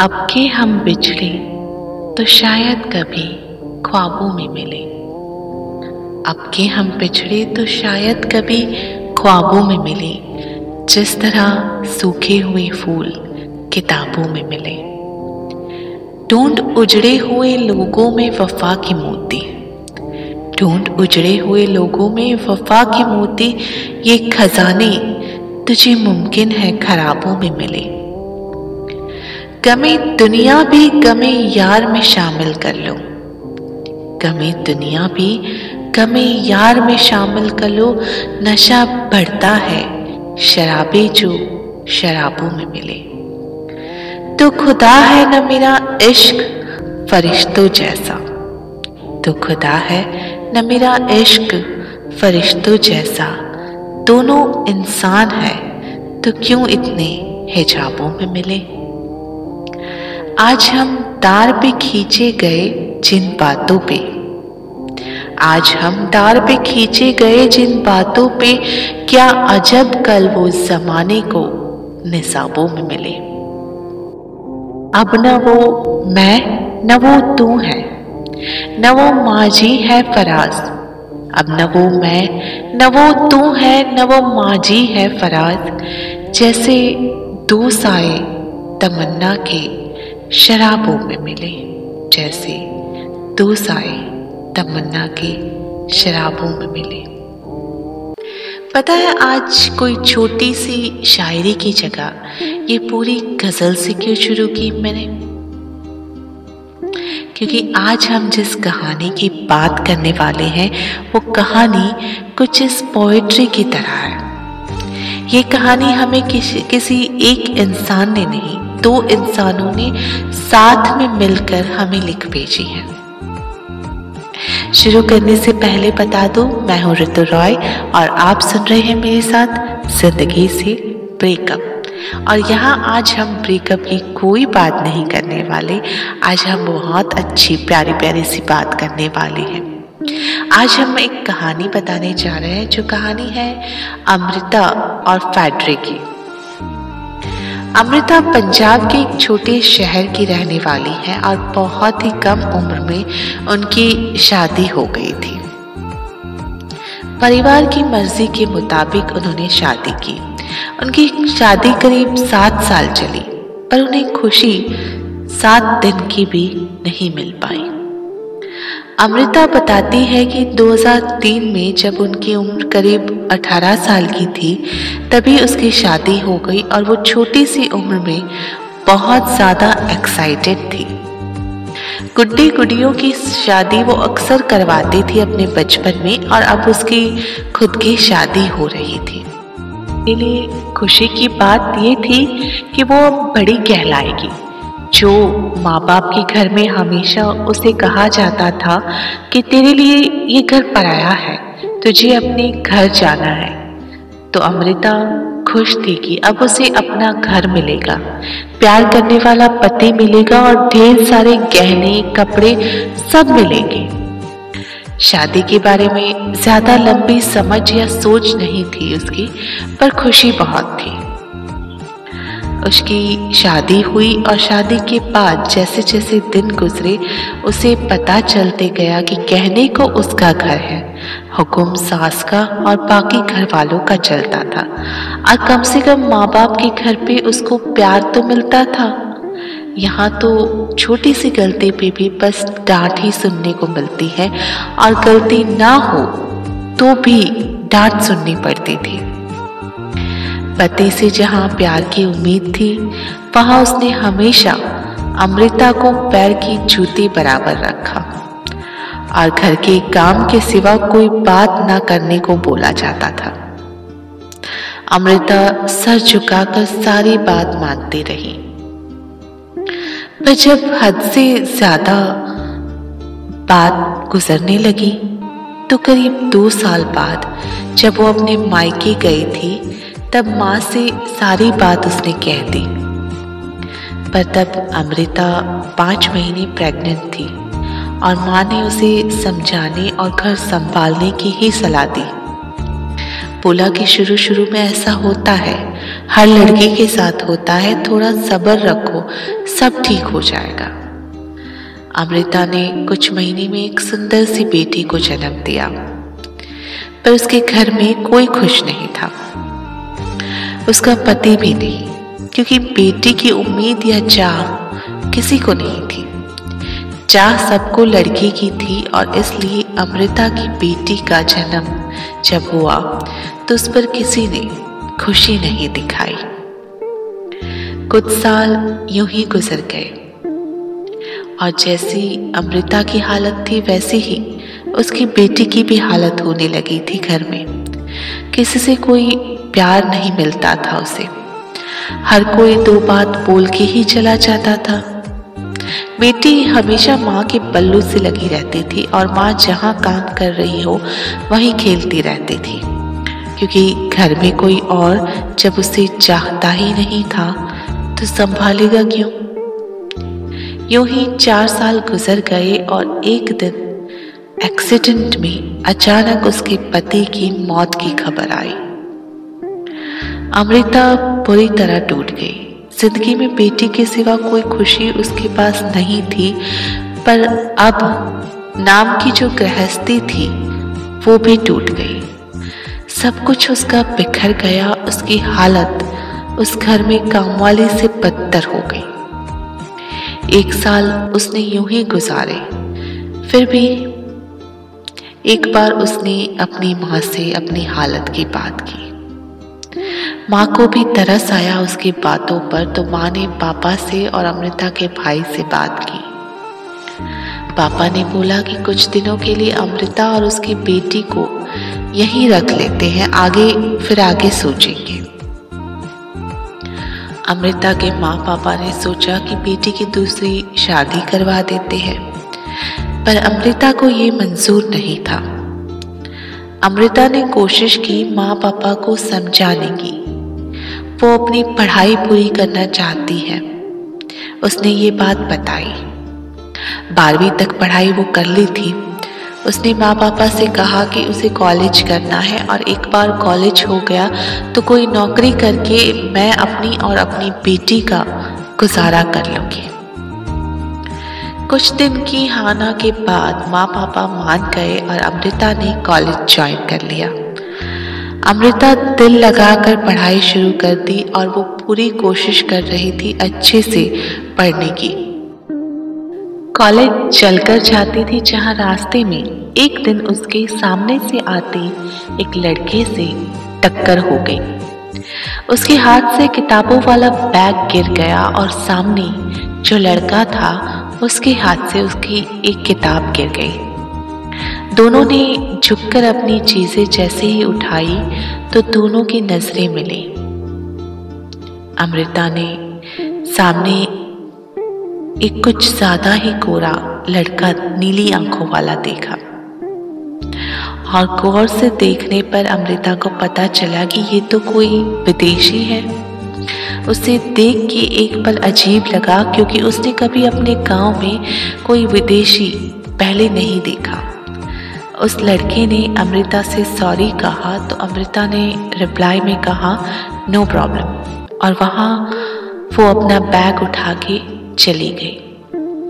अब के हम बिछड़े तो शायद कभी ख्वाबों में मिले। अब के हम बिछड़े तो शायद कभी ख्वाबों में मिले। जिस तरह सूखे हुए फूल किताबों में मिले। ढूंढ उजड़े हुए लोगों में वफा की मोती। ढूंढ उजड़े हुए लोगों में वफा की मोती। ये खजाने तुझे मुमकिन है खराबों में मिले। गमे दुनिया भी गमे यार में शामिल कर लो। गमे दुनिया भी गमे यार में शामिल कर लो। नशा बढ़ता है, शराबे जो शराबों में मिले। तो खुदा है न मेरा इश्क फरिश्तों जैसा। तो खुदा है न मेरा इश्क फरिश्तों जैसा। दोनों इंसान है तो क्यों इतने हिजाबों में मिले? आज हम दार पे खींचे गए जिन बातों पे। आज हम दार पे खींचे गए जिन बातों पे क्या अजब कल वो जमाने को निसाबों में मिले। अब न वो मैं, न वो तू है, न वो माजी है फराज। अब न वो मैं, न वो तू है, न वो माजी है फराज। जैसे दो साए तमन्ना के शराबों में मिले, जैसे दो साए तमन्ना के शराबों में मिले। पता है, आज कोई छोटी सी शायरी की जगह ये पूरी गज़ल से क्यों शुरू की मैंने। क्योंकि आज हम जिस कहानी की बात करने वाले हैं, वो कहानी कुछ इस पोएट्री की तरह है। ये कहानी हमें किसी किसी एक इंसान ने नहीं दो इंसानों ने साथ में मिलकर हमें लिख भेजी है। शुरू करने से पहले बता दो, मैं हूँ ऋतु रॉय और आप सुन रहे हैं मेरे साथ ज़िंदगी से ब्रेकअप। और यहाँ आज हम ब्रेकअप की कोई बात नहीं करने वाले, आज हम बहुत अच्छी, प्यारी प्यारी सी बात करने वाले हैं। आज हम एक कहानी बताने जा रहे हैं, जो कहानी है अमृता और फैड्रे की अमृता पंजाब के एक छोटे शहर की रहने वाली है और बहुत ही कम उम्र में उनकी शादी हो गई थी। परिवार की मर्ज़ी के मुताबिक उन्होंने शादी की। उनकी शादी करीब सात साल चली, पर उन्हें खुशी सात दिन की भी नहीं मिल पाई। अमृता बताती है कि 2003 में जब उनकी उम्र करीब 18 साल की थी, तभी उसकी शादी हो गई और वो छोटी सी उम्र में बहुत ज़्यादा एक्साइटेड थी। गुड्डी गुडियों की शादी वो अक्सर करवाती थी अपने बचपन में और अब उसकी खुद की शादी हो रही थी। लिए खुशी की बात ये थी कि वो बड़ी कहलाएगी। जो माँ बाप के घर में हमेशा उसे कहा जाता था कि तेरे लिए ये घर पराया है, तुझे अपने घर जाना है। तो अमृता खुश थी कि अब उसे अपना घर मिलेगा। प्यार करने वाला पति मिलेगा और ढेर सारे गहने, कपड़े सब मिलेंगे। शादी के बारे में ज़्यादा लंबी समझ या सोच नहीं थी उसकी, पर खुशी बहुत थी। उसकी शादी हुई और शादी के बाद जैसे जैसे दिन गुजरे, उसे पता चलते गया कि कहने को उसका घर है। हुक्म सास का और बाकी घर वालों का चलता था। और कम से कम माँ बाप के घर पे उसको प्यार तो मिलता था। यहाँ तो छोटी सी गलती पे भी बस डांट ही सुनने को मिलती है। और गलती ना हो तो भी डांट सुननी पड़ती थी। पति से जहाँ प्यार की उम्मीद थी, वहाँ उसने हमेशा अमृता को पैर की जूती बराबर रखा। और घर के काम के सिवा कोई बात ना करने को बोला जाता था। अमृता सर झुकाकर सारी बात मानती रही। पर जब हद से ज़्यादा बात गुजरने लगी तो करीब दो साल बाद जब वो अपने मायके गई थी तब माँ से सारी बात उसने कह दी। पर तब अमृता पाँच महीने प्रेग्नेंट थी और माँ ने उसे समझाने और घर संभालने की ही सलाह दी। बोला कि शुरू शुरू में ऐसा होता है, हर लड़की के साथ होता है, थोड़ा सब्र रखो, सब ठीक हो जाएगा। अमृता ने कुछ महीने में एक सुंदर सी बेटी को जन्म दिया, पर उसके घर में कोई खुश नहीं था। उसका पति भी नहीं, क्योंकि बेटी की उम्मीद या चाह किसी को नहीं थी। चाह सबको लड़की की थी और इसलिए अमृता की बेटी का जन्म जब हुआ तो उस पर किसी ने खुशी नहीं दिखाई। कुछ साल यूँ ही गुजर गए, और जैसी अमृता की हालत थी वैसी ही उसकी बेटी की भी हालत होने लगी थी घर में। किसी से कोई प्यार नहीं मिलता था उसे। हर कोई दो बात बोल के ही चला जाता था। बेटी हमेशा माँ के पल्लू से लगी रहती थी और माँ जहाँ काम कर रही हो, वहीं खेलती रहती थी। क्योंकि घर में कोई और जब उसे चाहता ही नहीं था तो संभालेगा क्यों? यूँ ही चार साल गुजर गए और एक दिन एक्सीडेंट में अचानक उसके पति की मौत की खबर आई। अमृता बुरी तरह टूट गई। ज़िंदगी में बेटी के सिवा कोई खुशी उसके पास नहीं थी, पर अब नाम की जो गृहस्थी थी, वो भी टूट गई। सब कुछ उसका बिखर गया, उसकी हालत उस घर में कामवाली से बदतर हो गई। एक साल उसने यूँ ही गुजारे। फिर भी एक बार उसने अपनी माँ से अपनी हालत की बात की। माँ को भी तरस आया उसकी बातों पर तो माँ ने पापा से और अमृता के भाई से बात की। पापा ने बोला कि कुछ दिनों के लिए अमृता और उसकी बेटी को यहीं रख लेते हैं, आगे, फिर आगे सोचेंगे। अमृता के माँ पापा ने सोचा कि बेटी की दूसरी शादी करवा देते हैं, पर अमृता को ये मंजूर नहीं था। अमृता ने कोशिश की माँ पापा को समझाने की। वो अपनी पढ़ाई पूरी करना चाहती है। उसने ये बात बताई। बारहवीं तक पढ़ाई वो कर ली थी। उसने माँ पापा से कहा कि उसे कॉलेज करना है और एक बार कॉलेज हो गया तो कोई नौकरी करके मैं अपनी और अपनी बेटी का गुजारा कर लूँगी। कुछ दिन की हाना के बाद माँ पापा मान गए और अमृता ने कॉलेज ज्वाइन कर लिया। अमृता दिल लगाकर पढ़ाई शुरू कर दी और वो पूरी कोशिश कर रही थी अच्छे से पढ़ने की। कॉलेज चलकर जाती थी जहाँ रास्ते में एक दिन उसके सामने से आते एक लड़के से टक्कर हो गई। उसके हाथ से किताबों वाला बैग गिर गया और सामने जो लड़का था उसके हाथ से उसकी एक किताब गिर गई। दोनों ने झुककर अपनी चीज़ें जैसे ही उठाई तो दोनों की नज़रें मिली। अमृता ने सामने एक कुछ ज़्यादा ही कोरा लड़का नीली आँखों वाला देखा। और गौर से देखने पर अमृता को पता चला कि ये तो कोई विदेशी है। उसे देख के एक पल अजीब लगा, क्योंकि उसने कभी अपने गाँव में कोई विदेशी पहले नहीं देखा। उस लड़के ने अमृता से सॉरी कहा तो अमृता ने रिप्लाई में कहा नो no प्रॉब्लम और वहाँ वो अपना बैग उठा के चली गई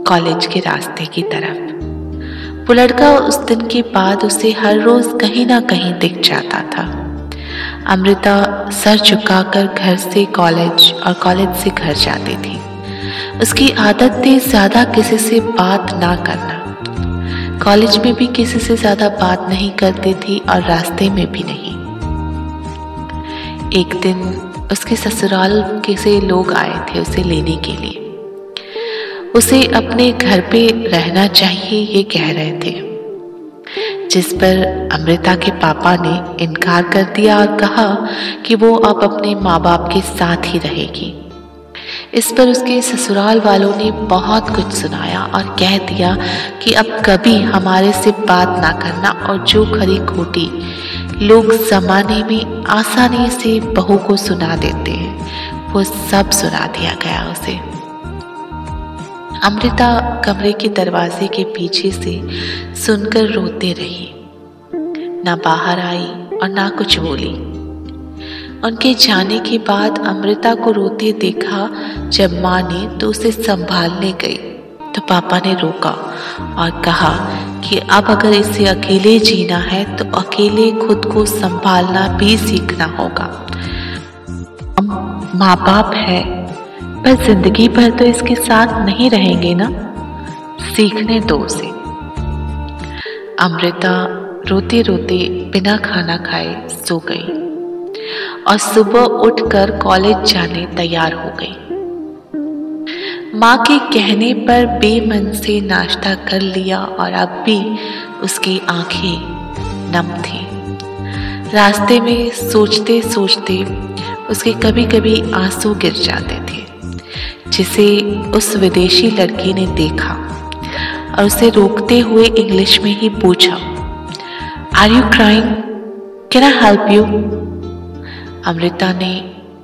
कॉलेज के रास्ते की तरफ़। वो लड़का उस दिन के बाद उसे हर रोज कहीं ना कहीं दिख जाता था। अमृता सर झुकाकर घर से कॉलेज और कॉलेज से घर जाती थी। उसकी आदत थी ज़्यादा किसी से बात ना करना। कॉलेज में भी किसी से ज़्यादा बात नहीं करती थी और रास्ते में भी नहीं। एक दिन उसके ससुराल के से लोग आए थे उसे लेने के लिए। उसे अपने घर पे रहना चाहिए, ये कह रहे थे। जिस पर अमृता के पापा ने इनकार कर दिया और कहा कि वो अब अपने माँ बाप के साथ ही रहेगी। इस पर उसके ससुराल वालों ने बहुत कुछ सुनाया और कह दिया कि अब कभी हमारे से बात ना करना और जो खरी खोटी लोग जमाने में आसानी से बहू को सुना देते हैं, वो सब सुना दिया गया उसे। अमृता कमरे के दरवाजे के पीछे से सुनकर रोते रही। ना बाहर आई और ना कुछ बोली। उनके जाने के बाद अमृता को रोते देखा, जब माँ ने तो उसे संभालने गई। तो पापा ने रोका और कहा कि अब अगर इसे अकेले जीना है तो अकेले खुद को संभालना भी सीखना होगा। माँ बाप है, पर ज़िंदगी भर तो इसके साथ नहीं रहेंगे ना? सीखने दो उसे। अमृता रोते रोते बिना खाना खाए सो गई। और सुबह उठकर कॉलेज जाने तैयार हो गई। माँ के कहने पर बेमन से नाश्ता कर लिया और अब भी उसकी आँखें नम थी। रास्ते में सोचते सोचते उसके कभी कभी आँसू गिर जाते थे, जिसे उस विदेशी लड़की ने देखा और उसे रोकते हुए इंग्लिश में ही पूछा are you crying can I help you Amrita ने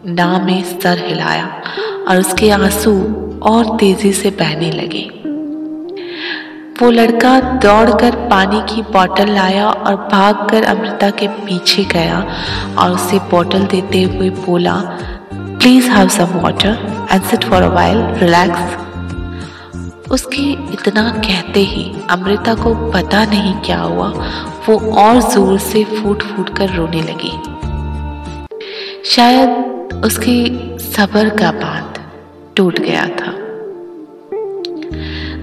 ना में सर हिलाया और उसके आँसू और तेज़ी से बहने लगे। वो लड़का दौड़कर पानी की बोतल लाया और भागकर अमृता के पीछे गया और उसे बोतल देते हुए बोला please have some water and sit for a while relax उसके इतना कहते ही अमृता को पता नहीं क्या हुआ। वो और ज़ोर से फूट फूट कर रोने लगी। शायद उसकी सबर का बाँध टूट गया था।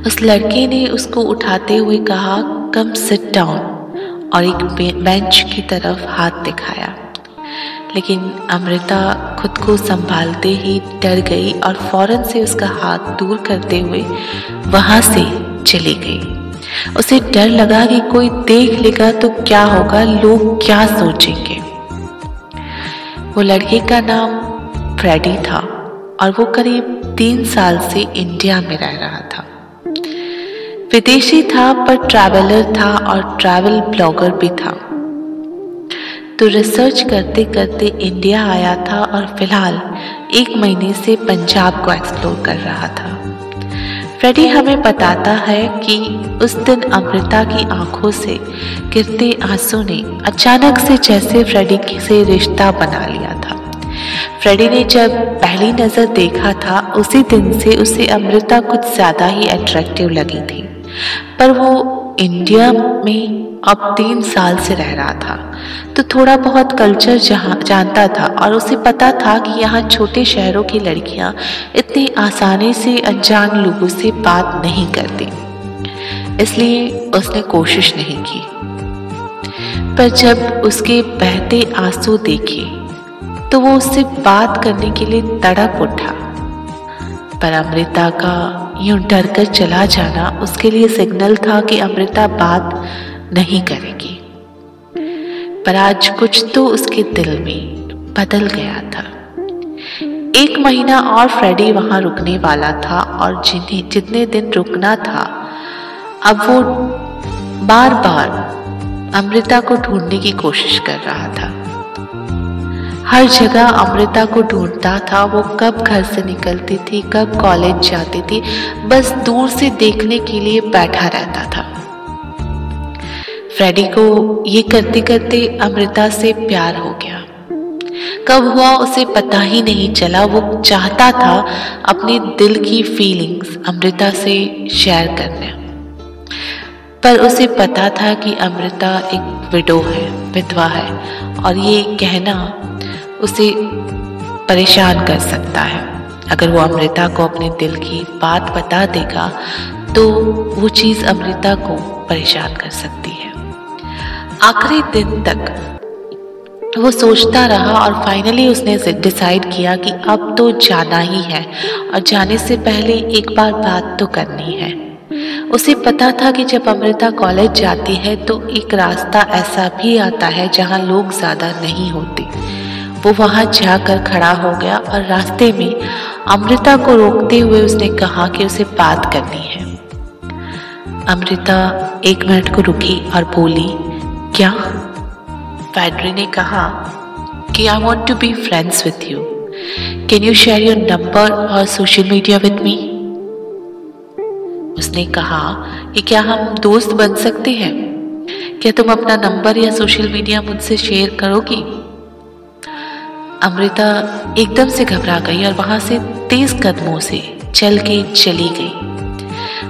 उस लड़के ने उसको उठाते हुए कहा, कम सिट डाउन, और एक बेंच की तरफ़ हाथ दिखाया। लेकिन अमृता खुद को संभालते ही डर गई और फ़ौरन से उसका हाथ दूर करते हुए वहाँ से चली गई। उसे डर लगा कि कोई देख लेगा तो क्या होगा, लोग क्या सोचेंगे। वो लड़के का नाम फ्रेडी था और वो करीब तीन साल से इंडिया में रह रहा था। विदेशी था, पर ट्रैवलर था और ट्रैवल ब्लॉगर भी था। तो रिसर्च करते करते इंडिया आया था और फ़िलहाल एक महीने से पंजाब को एक्सप्लोर कर रहा था। फ्रेडी हमें बताता है कि उस दिन अमृता की आँखों से गिरते आँसू ने अचानक से जैसे फ्रेडी से रिश्ता बना लिया था। फ्रेडी ने जब पहली नज़र देखा था, उसी दिन से उसे अमृता कुछ ज़्यादा ही अट्रैक्टिव लगी थी। पर वो इंडिया में अब तीन साल से रह रहा था। तो थोड़ा बहुत कल्चर जानता था और उसे पता था कि यहाँ छोटे शहरों की लड़कियाँ इतनी आसानी से, अनजान लोगों से बात नहीं करती। इसलिए उसने कोशिश नहीं की। पर जब उसके बहते आँसू देखे तो वो उससे बात करने के लिए तड़प उठा। पर अमृता का यूँ डर कर चला जाना उसके लिए सिग्नल था कि अमृता बात नहीं करेगी। पर आज कुछ तो उसके दिल में बदल गया था। एक महीना और फ्रेडी वहाँ रुकने वाला था और जिन्हें जितने दिन रुकना था, अब वो बार बार अमृता को ढूँढने की कोशिश कर रहा था। हर जगह अमृता को ढूंढता था, वो कब घर से निकलती थी, कब कॉलेज जाती थी, बस दूर से देखने के लिए बैठा रहता था। फ्रेडी को ये करते करते अमृता से प्यार हो गया। कब हुआ उसे पता ही नहीं चला, वो चाहता था अपने दिल की फीलिंग्स अमृता से शेयर करना। पर उसे पता था कि अमृता एक विडो है, विधवा है, और ये कहना उसे परेशान कर सकता है। अगर वो अमृता को अपने दिल की बात बता देगा तो वो चीज़ अमृता को परेशान कर सकती है। आखिरी दिन तक। वो सोचता रहा और फाइनली उसने डिसाइड किया कि अब तो जाना ही है और जाने से पहले एक बार बात तो करनी है। उसे पता था कि जब अमृता कॉलेज जाती है तो एक रास्ता ऐसा भी आता है जहाँ लोग ज़्यादा नहीं होते। वो वहाँ जाकर खड़ा हो गया और रास्ते में अमृता को रोकते हुए उसने कहा कि उसे बात करनी है। अमृता एक मिनट को रुकी और बोली क्या? फैड्री ने कहा, कि I want to be friends with you can you share your number और सोशल मीडिया विथ मी उसने कहा कि क्या हम दोस्त बन सकते हैं? क्या तुम अपना नंबर या सोशल मीडिया मुझसे शेयर करोगी? अमृता एकदम से घबरा गई और वहाँ से तेज कदमों से चल के चली गई।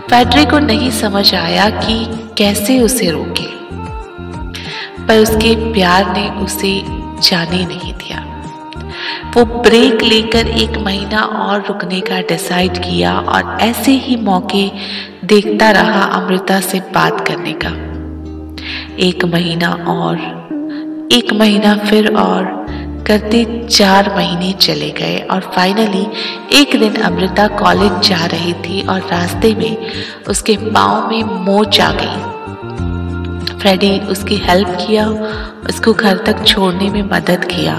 फैड्री को नहीं समझ आया कि कैसे उसे रोके। पर उसके प्यार ने उसे जाने नहीं दिया। वो ब्रेक लेकर एक महीना और रुकने का डिसाइड किया और ऐसे ही मौके देखता रहा अमृता से बात करने का। एक महीना और, एक महीना फिर और करते चार महीने चले गए और फाइनली एक दिन अमृता कॉलेज जा रही थी और रास्ते में उसके पाँव में मोच आ गई। फ्रेडी उसकी हेल्प किया, उसको घर तक छोड़ने में मदद किया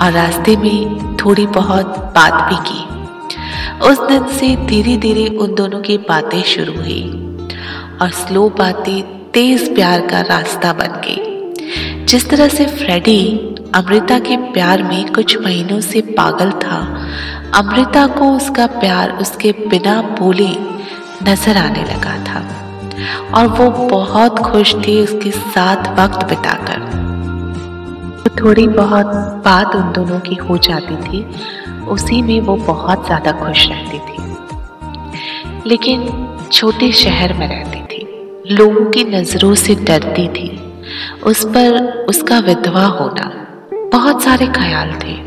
और रास्ते में थोड़ी बहुत बात भी की। उस दिन से धीरे धीरे उन दोनों की बातें शुरू हुई और स्लो बातें, तेज प्यार का रास्ता बन गई। जिस तरह से फ्रेडी अमृता के प्यार में कुछ महीनों से पागल था, अमृता को उसका प्यार उसके बिना बोले नज़र आने लगा था। और वो बहुत खुश थी उसके साथ वक्त बिताकर। थोड़ी बहुत बात उन दोनों की हो जाती थी, उसी में वो बहुत ज़्यादा खुश रहती थी। लेकिन छोटे शहर में रहती थी, लोगों की नज़रों से डरती थी, उस पर उसका विधवा होना, बहुत सारे ख्याल थे।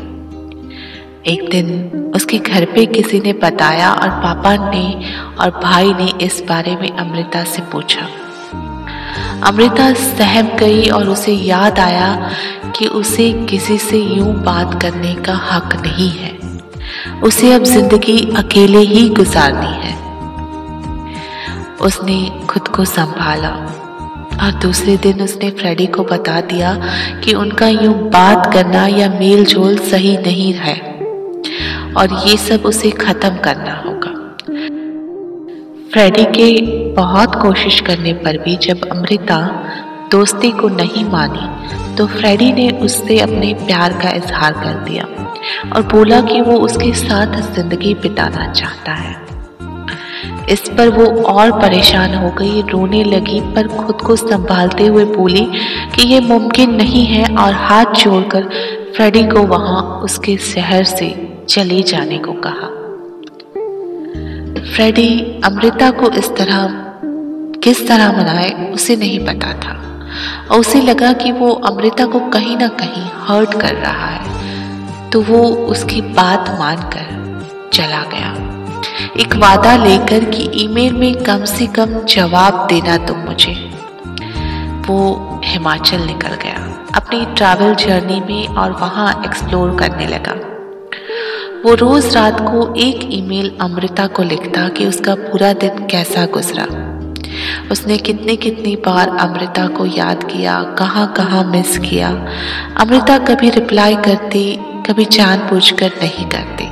एक दिन उसके घर पे किसी ने बताया और पापा ने और भाई ने इस बारे में अमृता से पूछा। अमृता सहम गई और उसे याद आया कि उसे किसी से यूँ बात करने का हक नहीं है। उसे अब ज़िंदगी अकेले ही गुजारनी है। उसने खुद को संभाला और दूसरे दिन उसने फ्रेडी को बता दिया कि उनका यूँ बात करना या मेल जोल सही नहीं है और ये सब उसे खत्म करना होगा। फ्रेडी के बहुत कोशिश करने पर भी जब अमृता दोस्ती को नहीं मानी तो फ्रेडी ने उससे अपने प्यार का इजहार कर दिया और बोला कि वो उसके साथ ज़िंदगी बिताना चाहता है। इस पर वो और परेशान हो गई, रोने लगी, पर खुद को संभालते हुए बोली कि ये मुमकिन नहीं है और हाथ जोड़कर फ्रेडी को वहाँ उसके शहर से चले जाने को कहा। फ्रेडी अमृता को इस तरह, किस तरह मनाए, उसे नहीं पता था। और उसे लगा कि वो अमृता को कहीं ना कहीं हर्ट कर रहा है। तो वो उसकी बात मानकर चला गया। एक वादा लेकर कि ईमेल में कम से कम जवाब देना तुम मुझे। वो हिमाचल निकल गया। अपनी ट्रैवल जर्नी में और वहाँ एक्सप्लोर करने लगा। वो रोज रात को एक ईमेल अमृता को लिखता कि उसका पूरा दिन कैसा गुजरा। उसने कितने कितनी बार अमृता को याद किया, कहाँ कहाँ मिस किया। अमृता कभी रिप्लाई करती, कभी जानबूझकर नहीं करती।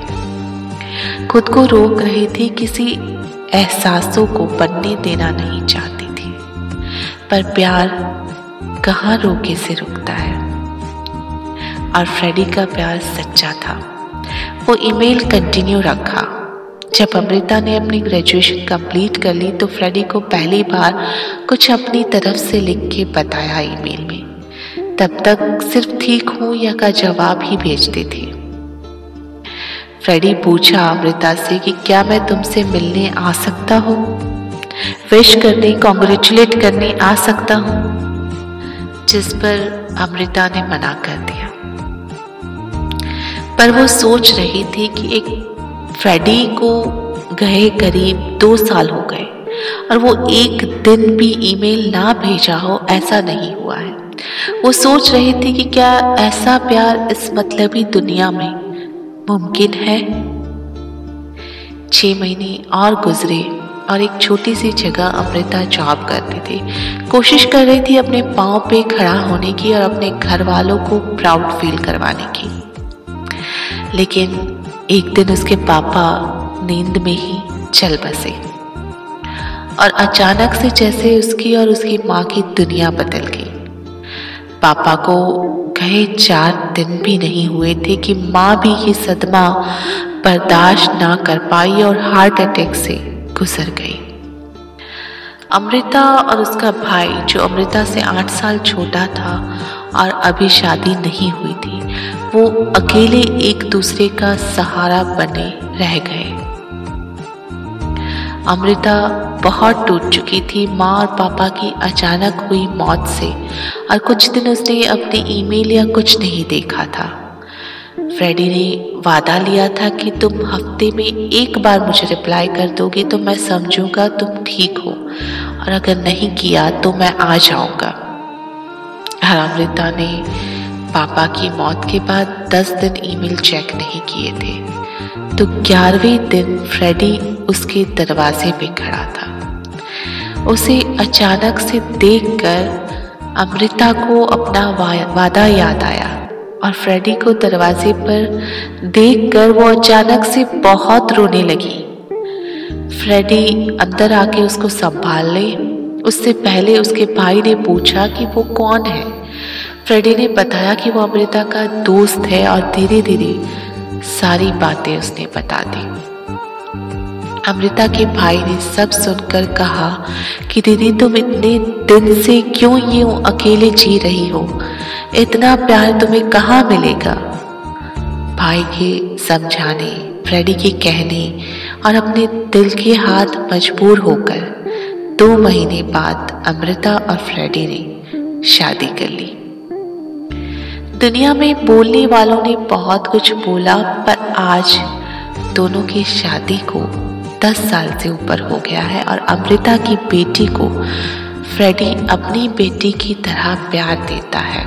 खुद को रोक रही थी, किसी एहसासों को बनने देना नहीं चाहती थी। पर प्यार कहाँ रोके से रुकता है? और फ्रेडी का प्यार सच्चा था। वो ईमेल कंटिन्यू रखा। जब अमृता ने अपनी ग्रेजुएशन कंप्लीट कर ली तो फ्रेडी को पहली बार कुछ अपनी तरफ़ से लिख के बताया ईमेल में। तब तक सिर्फ़ ठीक हूँ या का जवाब ही भेजते थे। फ्रेडी पूछा अमृता से कि क्या मैं तुमसे मिलने आ सकता हूँ? विश करने कॉन्ग्रेचुलेट करने आ सकता हूँ? जिस पर अमृता ने मना कर दिया। पर वो सोच रही थी कि एक फ्रेडी को गए करीब दो साल हो गए और वो एक दिन भी ईमेल ना भेजा हो, ऐसा नहीं हुआ है। वो सोच रही थी कि क्या ऐसा प्यार इस मतलबी दुनिया में मुमकिन है? छह महीने और गुजरे। और एक छोटी सी जगह अमृता जॉब करती थी। कोशिश कर रही थी अपने पाँव पे खड़ा होने की और अपने घर वालों को प्राउड फील करवाने की। लेकिन एक दिन उसके पापा नींद में ही चल बसे। और अचानक से जैसे उसकी और उसकी माँ की दुनिया बदल गई। पापा को कहे चार दिन भी नहीं हुए थे कि माँ भी ये सदमा बर्दाश्त ना कर पाई और हार्ट अटैक से गुजर गई। अमृता और उसका भाई, जो अमृता से आठ साल छोटा था और अभी शादी नहीं हुई थी, वो अकेले एक दूसरे का सहारा बने रह गए। अमृता बहुत टूट चुकी थी माँ और पापा की अचानक हुई मौत से और कुछ दिन उसने अपने ईमेल या कुछ नहीं देखा था। फ्रेडी ने वादा लिया था कि तुम हफ़्ते में एक बार मुझे रिप्लाई कर दोगे तो मैं समझूँगा तुम ठीक हो। और अगर नहीं किया तो मैं आ जाऊँगा। अमृता ने पापा की मौत के बाद दस दिन ईमेल चेक नहीं किए थे। तो ग्यारहवें दिन फ्रेडी उसके दरवाजे पे खड़ा था। उसे अचानक से देखकर अमृता को अपना वादा याद आया। और फ्रेडी को दरवाजे पर देखकर वो अचानक से बहुत रोने लगी। फ्रेडी अंदर आके उसको संभाल ले। उससे पहले उसके भाई ने पूछा कि वो कौन है। फ्रेडी ने बताया कि वो अमृता का दोस्त है और धीरे धीरे सारी बातें उसने बता दी। अमृता के भाई ने सब सुनकर कहा कि दीदी, तुम इतने दिन से क्यों यूँ अकेले जी रही हो? इतना प्यार तुम्हें कहाँ मिलेगा? भाई के समझाने, फ्रेडी के कहने और अपने दिल के हाथ मजबूर होकर दो महीने बाद अमृता और फ्रेडी ने शादी कर ली। दुनिया में बोलने वालों ने बहुत कुछ बोला, पर आज दोनों की शादी को दस साल से ऊपर हो गया है और अमृता की बेटी को फ्रेडी अपनी बेटी की तरह प्यार देता है।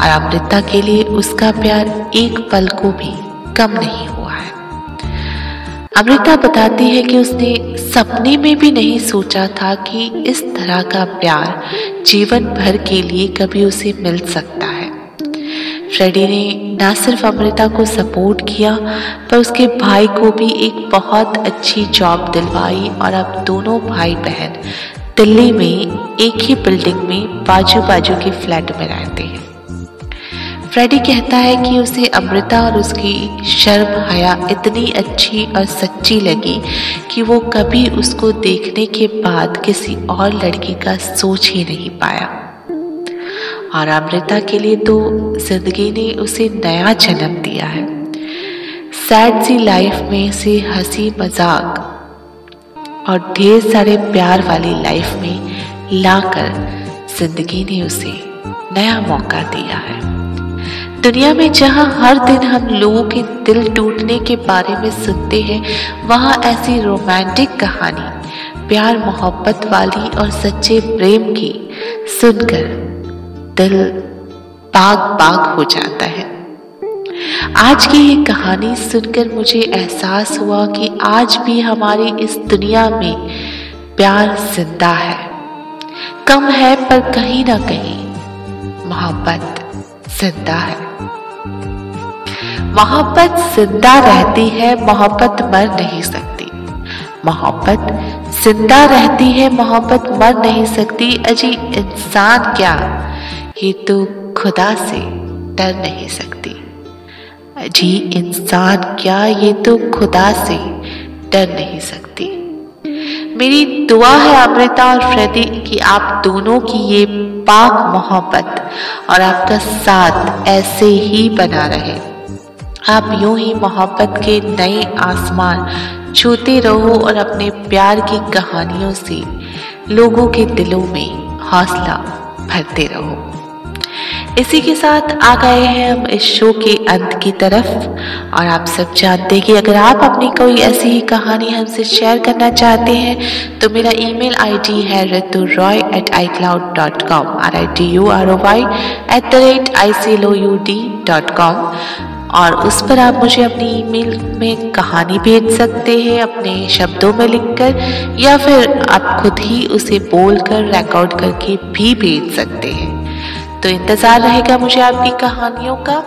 और अमृता के लिए उसका प्यार एक पल को भी कम नहीं हुआ है। अमृता बताती है कि उसने सपने में भी नहीं सोचा था कि इस तरह का प्यार जीवन भर के लिए कभी उसे मिल सकता है। फ्रेडी ने न सिर्फ़ अमृता को सपोर्ट किया, पर उसके भाई को भी एक बहुत अच्छी जॉब दिलवाई और अब दोनों भाई बहन दिल्ली में एक ही बिल्डिंग में बाजू बाजू के फ्लैट में रहते हैं। फ्रेडी कहता है कि उसे अमृता और उसकी शर्म, हया इतनी अच्छी और सच्ची लगी कि वो कभी उसको देखने के बाद किसी और लड़की का सोच ही नहीं पाया। और अमृता के लिए तो ज़िंदगी ने उसे नया जन्म दिया है। सैड सी लाइफ में से हँसी मज़ाक और ढेर सारे प्यार वाली लाइफ में लाकर ज़िंदगी ने उसे नया मौका दिया है। दुनिया में जहाँ हर दिन हम लोगों के दिल टूटने के बारे में सुनते हैं, वहाँ ऐसी रोमांटिक कहानी, प्यार मोहब्बत वाली और सच्चे प्रेम की सुनकर दिल बाग बाग हो जाता है। आज की ये कहानी सुनकर मुझे एहसास हुआ कि आज भी हमारी इस दुनिया में प्यार ज़िंदा है। कम है पर कहीं ना कहीं मोहब्बत ज़िंदा है। मोहब्बत ज़िंदा रहती है, मोहब्बत मर नहीं सकती। मोहब्बत ज़िंदा रहती है, मोहब्बत मर नहीं सकती। अजी इंसान क्या ये तो खुदा से डर नहीं सकती। अजी इंसान, क्या ये तो खुदा से डर नहीं सकती? मेरी दुआ है अमृता और फ्रेदी कि आप दोनों की ये पाक मोहब्बत और आपका साथ ऐसे ही बना रहे। आप यूँ ही मोहब्बत के नए आसमान छूते रहो और अपने प्यार की कहानियों से लोगों के दिलों में हौसला भरते रहो। इसी के साथ आ गए हैं हम इस शो के अंत की तरफ़। और आप सब जानते हैं कि अगर आप अपनी कोई ऐसी ही कहानी हमसे शेयर करना चाहते हैं तो मेरा ईमेल आईडी है Ritu Roy at iCloud dot com R I T U R O Y at the rate I C L O U D dot com और उस पर आप मुझे अपनी ईमेल में कहानी भेज सकते हैं, अपने शब्दों में लिखकर, या फिर आप खुद ही उसे बोलकर रिकॉर्ड करके भी भेज सकते हैं। तो इंतज़ार रहेगा मुझे आपकी कहानियों का।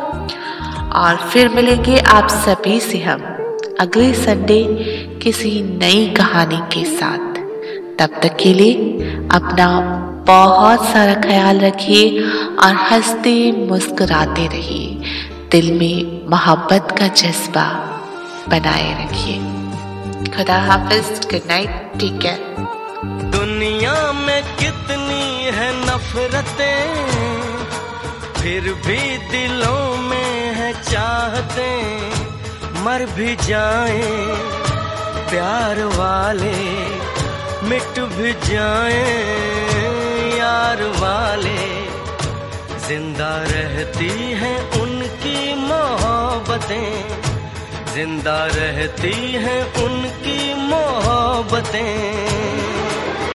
और फिर मिलेंगे आप सभी से हम अगले संडे किसी नई कहानी के साथ। तब तक के लिए अपना बहुत सारा ख्याल रखिए और हँसते मुस्कुराते रहिए। दिल में मोहब्बत का जज्बा बनाए रखिए। खुदा हाफिज गुड नाइट टेक केयर दुनिया में कितनी है नफरतें, फिर भी दिलों में है चाहते, मर भी जाए, प्यार वाले मिट भी जाए, यार वाले। ज़िंदा रहती हैं उनकी मोहब्बतें, ज़िंदा रहती हैं उनकी मोहब्बतें।